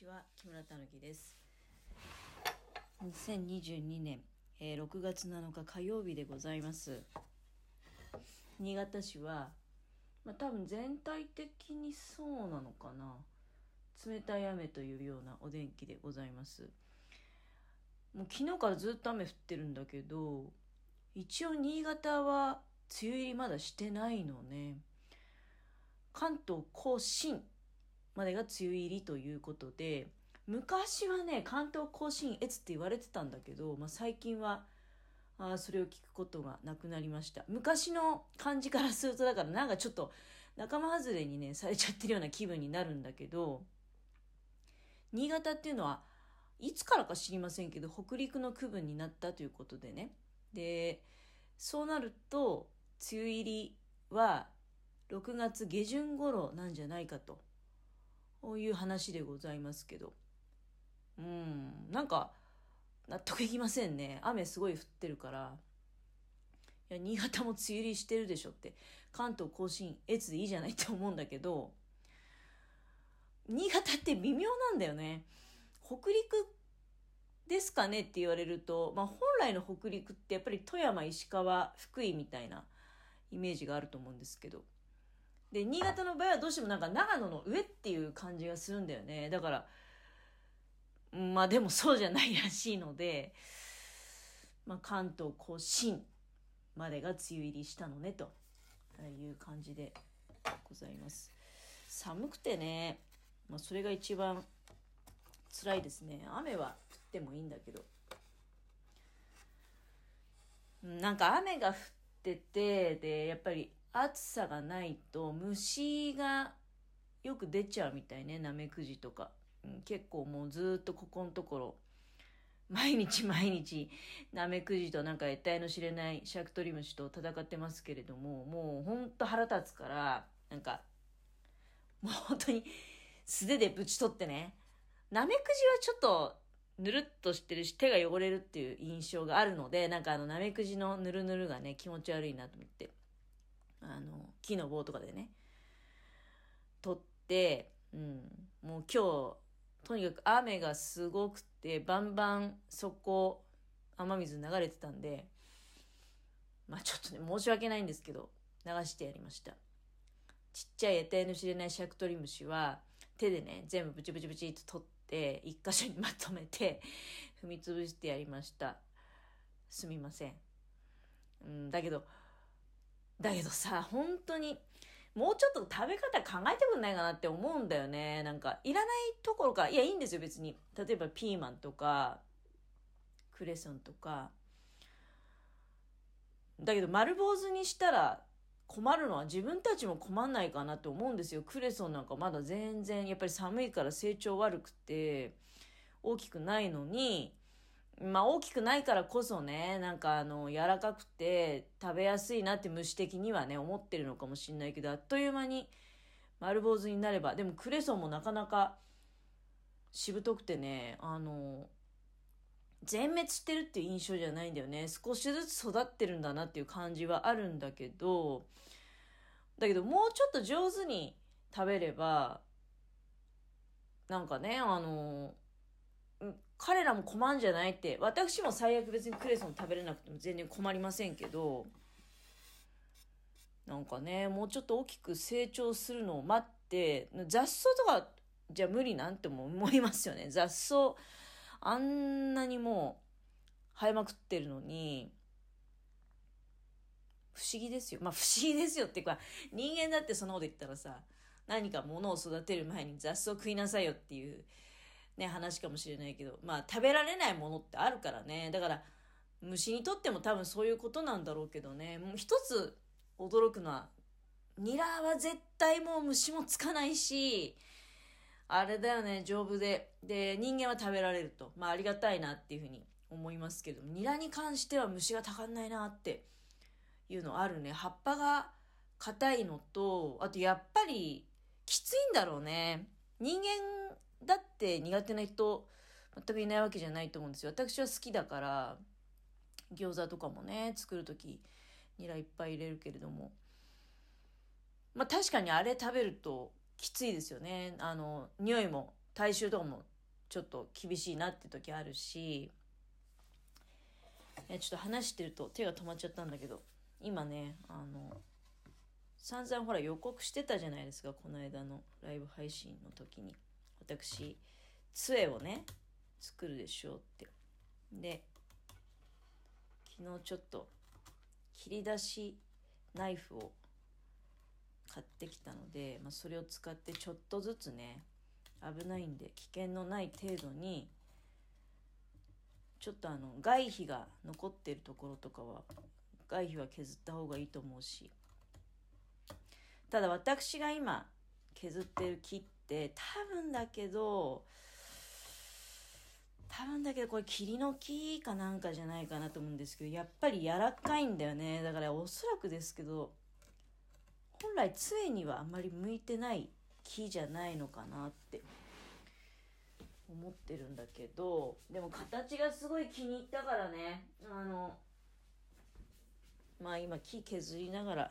ちは木村たぬきです。2022年、えー6月7日火曜日でございます。新潟市は、まあ、多分全体的にそうなのかな。冷たい雨というようなお天気でございます。もう昨日からずっと雨降ってるんだけど一応新潟は梅雨入りまだしてないのね。関東甲信までが梅雨入りということで昔はね関東甲信越って言われてたんだけど、まあ、最近はあそれを聞くことがなくなりました。昔の感じからするとだからなんかちょっと仲間外れにねされちゃってるような気分になるんだけど新潟っていうのはいつからか知りませんけど北陸の区分になったということでね。でそうなると梅雨入りは6月下旬頃なんじゃないかと。こういう話でございますけど。うん。なんか納得いきませんね。雨すごい降ってるから。いや新潟も梅雨入りしてるでしょって。関東甲信越でいいじゃないって思うんだけど。新潟って微妙なんだよね。北陸ですかねって言われると、まあ、本来の北陸ってやっぱり富山石川福井みたいなイメージがあると思うんですけど。で新潟の場合はどうしてもなんか長野の上っていう感じがするんだよね。だからまあでもそうじゃないらしいので、まあ、関東甲信までが梅雨入りしたのねという感じでございます。寒くてね、まあ、それが一番辛いですね。雨は降ってもいいんだけど。なんか雨が降っててでやっぱり暑さがないと虫がよく出ちゃうみたいねナメクジとか、うん、結構もうずっとここのところ。毎日毎日ナメクジとなんか得体の知れないシャクトリムシと戦ってますけれどももうほんと腹立つからなんかもう本当に素手でぶち取ってね。ナメクジはちょっとぬるっとしてるし手が汚れるっていう印象があるのでなんかあのナメクジのぬるぬるがね気持ち悪いなと思って。あの木の棒とかでね。取って、うん、もう今日とにかく雨がすごくてバンバンそこ雨水流れてたんでまあちょっとね申し訳ないんですけど流してやりました。ちっちゃい得体の知れないシャクトリムシは手でね全部ブチブチブチと取って一箇所にまとめて 踏み潰してやりました。すみません、うん、だけどだけどさ本当にもうちょっと食べ方考えてくんないかなって思うんだよね。なんかいらないところからいやいいんですよ別に。例えばピーマンとかクレソンとか。だけど丸坊主にしたら困るのは自分たちも困んないかなって思うんですよ。クレソンなんかまだ全然やっぱり寒いから成長悪くて大きくないのにまあ大きくないからこそねなんかあの柔らかくて食べやすいなって虫的にはね思ってるのかもしれないけどあっという間に丸坊主になれば。でもクレソンもなかなかしぶとくてねあの全滅してるっていう印象じゃないんだよね。少しずつ育ってるんだなっていう感じはあるんだけどだけどもうちょっと上手に食べればなんかねあの彼らも困んじゃないって私も最悪別にクレソン食べれなくても全然困りませんけどなんかねもうちょっと大きく成長するのを待って雑草とかじゃ無理なんても思いますよね。雑草あんなにもう生えまくってるのに不思議ですよ。まあ不思議ですよっていうか人間だってそのこと言ったらさ何か物を育てる前に雑草食いなさいよっていうね、話かもしれないけど、まあ食べられないものってあるからね。だから虫にとっても多分そういうことなんだろうけどね。もう一つ驚くのは、ニラは絶対もう虫もつかないし、あれだよね、丈夫で。で、人間は食べられると。まあありがたいなっていうふうに思いますけど、ニラに関しては虫がたかんないなっていうのあるね。葉っぱが硬いのと、あとやっぱりきついんだろうね。人間だって苦手な人全くいないわけじゃないと思うんですよ。私は好きだから餃子とかもね作る時ニラいっぱい入れるけれども。まあ確かにあれ食べるときついですよね。あの匂いも体臭とかもちょっと厳しいなって時あるし。ちょっと話してると手が止まっちゃったんだけど。今ねあの散々ほら予告してたじゃないですかこの間のライブ配信の時に。私杖をね作るでしょうって。で昨日ちょっと切り出しナイフを買ってきたので、まあ、それを使ってちょっとずつね危ないんで危険のない程度にちょっとあの外皮が残ってるところとかは外皮は削った方がいいと思うし。ただ私が今削ってる木っって多分だけど多分だけどこれ霧の木かなんかじゃないかなと思うんですけどやっぱり柔らかいんだよね。だからおそらくですけど本来杖にはあんまり向いてない木じゃないのかなって思ってるんだけどでも形がすごい気に入ったからね。あのまあ今木削りながら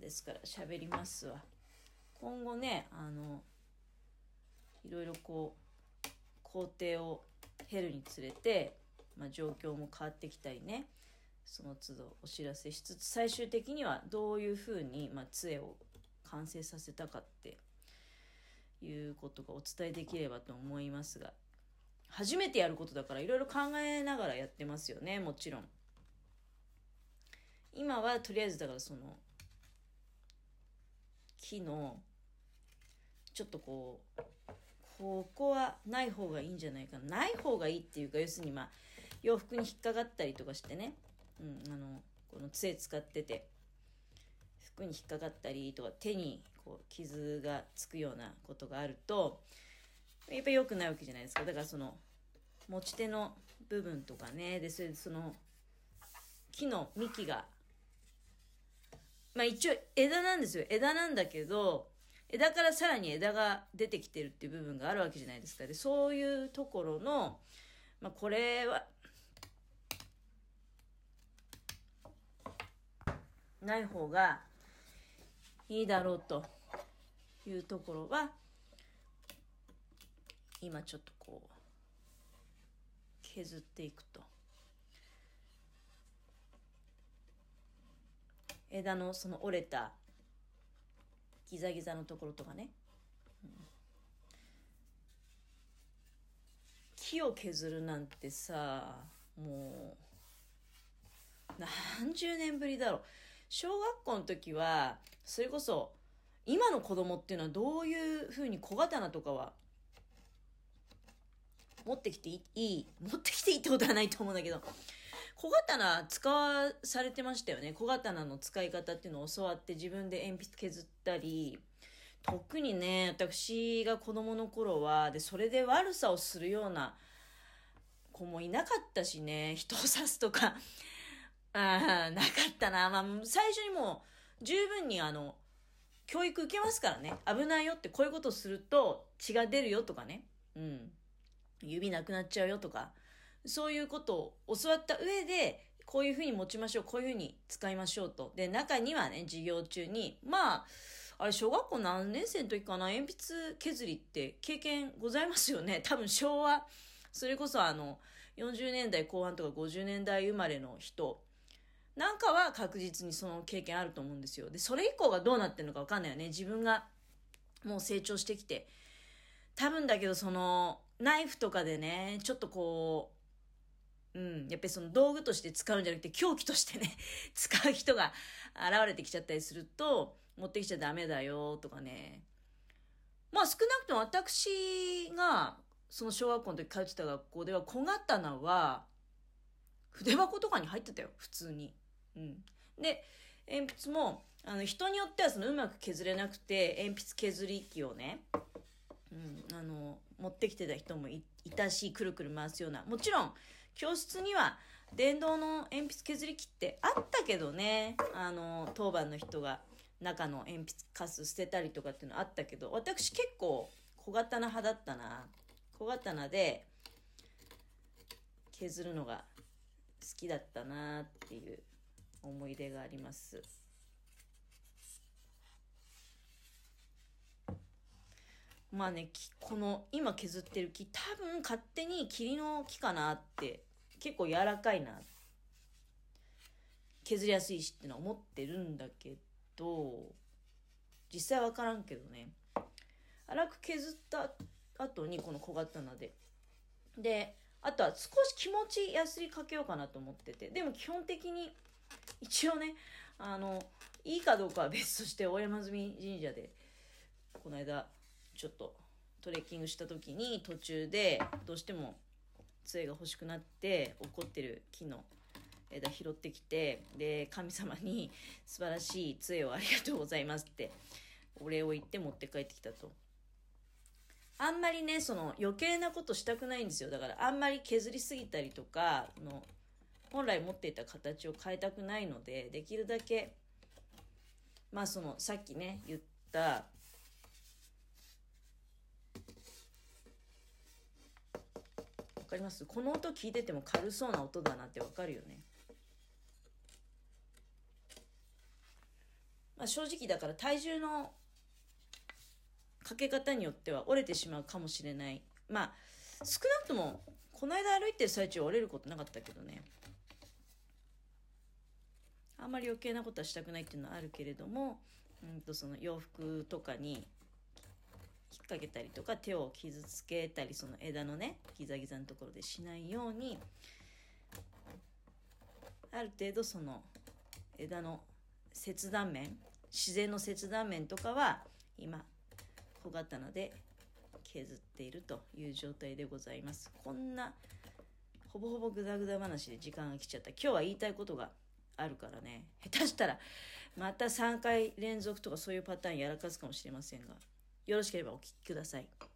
ですから喋りますわ。今後ねあのいろいろこう工程を経るにつれて、まあ、状況も変わってきたりねその都度お知らせしつつ最終的にはどういうふうに、まあ、杖を完成させたかっていうことがお伝えできればと思いますが初めてやることだからいろいろ考えながらやってますよねもちろん。今はとりあえずだからその木のちょっとこうここはない方がいいんじゃないか。なない方がいいっていうか要するにまあ洋服に引っかかったりとかしてね、うん、あのこの杖使ってて服に引っかかったりとか手にこう傷がつくようなことがあるとやっぱり良くないわけじゃないですか。だからその持ち手の部分とかね。でそれでその木の幹がまあ一応枝なんですよ。枝なんだけど、枝からさらに枝が出てきてるっていう部分があるわけじゃないですか。で、そういうところの、まあこれは、ない方がいいだろうというところは、今ちょっとこう、削っていくと。枝のその折れたギザギザのところとかね、うん、木を削るなんてさもう何十年ぶりだろう。小学校の時はそれこそ今の子供っていうのはどういうふうに小刀とかは持ってきていい持ってきていいってことはないと思うんだけど小刀使わされてましたよね。小刀の使い方っていうのを教わって自分で鉛筆削ったり、特にね、私が子供の頃は、で、それで悪さをするような子もいなかったしね、人を刺すとか、あなかったな。まあ、最初にもう十分にあの、教育受けますからね。危ないよってこういうことすると血が出るよとかね。うん。指なくなっちゃうよとか。そういうことを教わった上で、こういうふうに持ちましょう、こういうふうに使いましょうと。で、中にはね、授業中に、まあ、あれ、小学校何年生の時かな、鉛筆削りって経験ございますよね。多分昭和、それこそあの、40年代後半とか50年代生まれの人なんかは確実にその経験あると思うんですよ。で、それ以降がどうなってるのかわかんないよね。自分がもう成長してきて。多分だけど、その、ナイフとかでね、ちょっとこう、うん、やっぱりその道具として使うんじゃなくて凶器としてね 使う人が現れてきちゃったりすると持ってきちゃダメだよとかね。まあ少なくとも私がその小学校の時通ってた学校では小刀は筆箱とかに入ってたよ普通に。うん、で鉛筆もあの人によってはそのうまく削れなくて鉛筆削り機をね、うん、あの持ってきてた人もいたしくるくる回すような。もちろん教室には電動の鉛筆削り器ってあったけどね。あの当番の人が中の鉛筆カス捨てたりとかっていうのあったけど私結構小刀派だったな。小刀で削るのが好きだったなっていう思い出があります。まあねこの今削ってる木多分勝手に霧の木かなって結構柔らかいな。削りやすいしってのは思ってるんだけど実際分からんけどね。粗く削った後にこの小刀で。であとは少し気持ちやすりかけようかなと思ってて。でも基本的に一応ねあのいいかどうかは別として大山積神社でこの間ちょっとトレッキングした時に途中でどうしても杖が欲しくなって落っこってる木の枝拾ってきてで神様に素晴らしい杖をありがとうございますってお礼を言って持って帰ってきたと。あんまりねその余計なことしたくないんですよだからあんまり削りすぎたりとかの本来持っていた形を変えたくないのでできるだけまあそのさっきね言ったかります？この音聞いてても軽そうな音だなってわかるよね。まあ正直だから体重のかけ方によっては折れてしまうかもしれない。まあ少なくともこの間歩いてる最中折れることなかったけどね。あんまり余計なことはしたくないっていうのはあるけれども、うんとその洋服とかに引っ掛けたりとか手を傷つけたりその枝のねギザギザのところでしないようにある程度その枝の切断面自然の切断面とかは今小刀で削っているという状態でございますこんなほぼほぼグダグダ話で時間が来ちゃった今日は言いたいことがあるからね下手したらまた3回連続とかそういうパターンやらかすかもしれませんがよろしければお聞きください。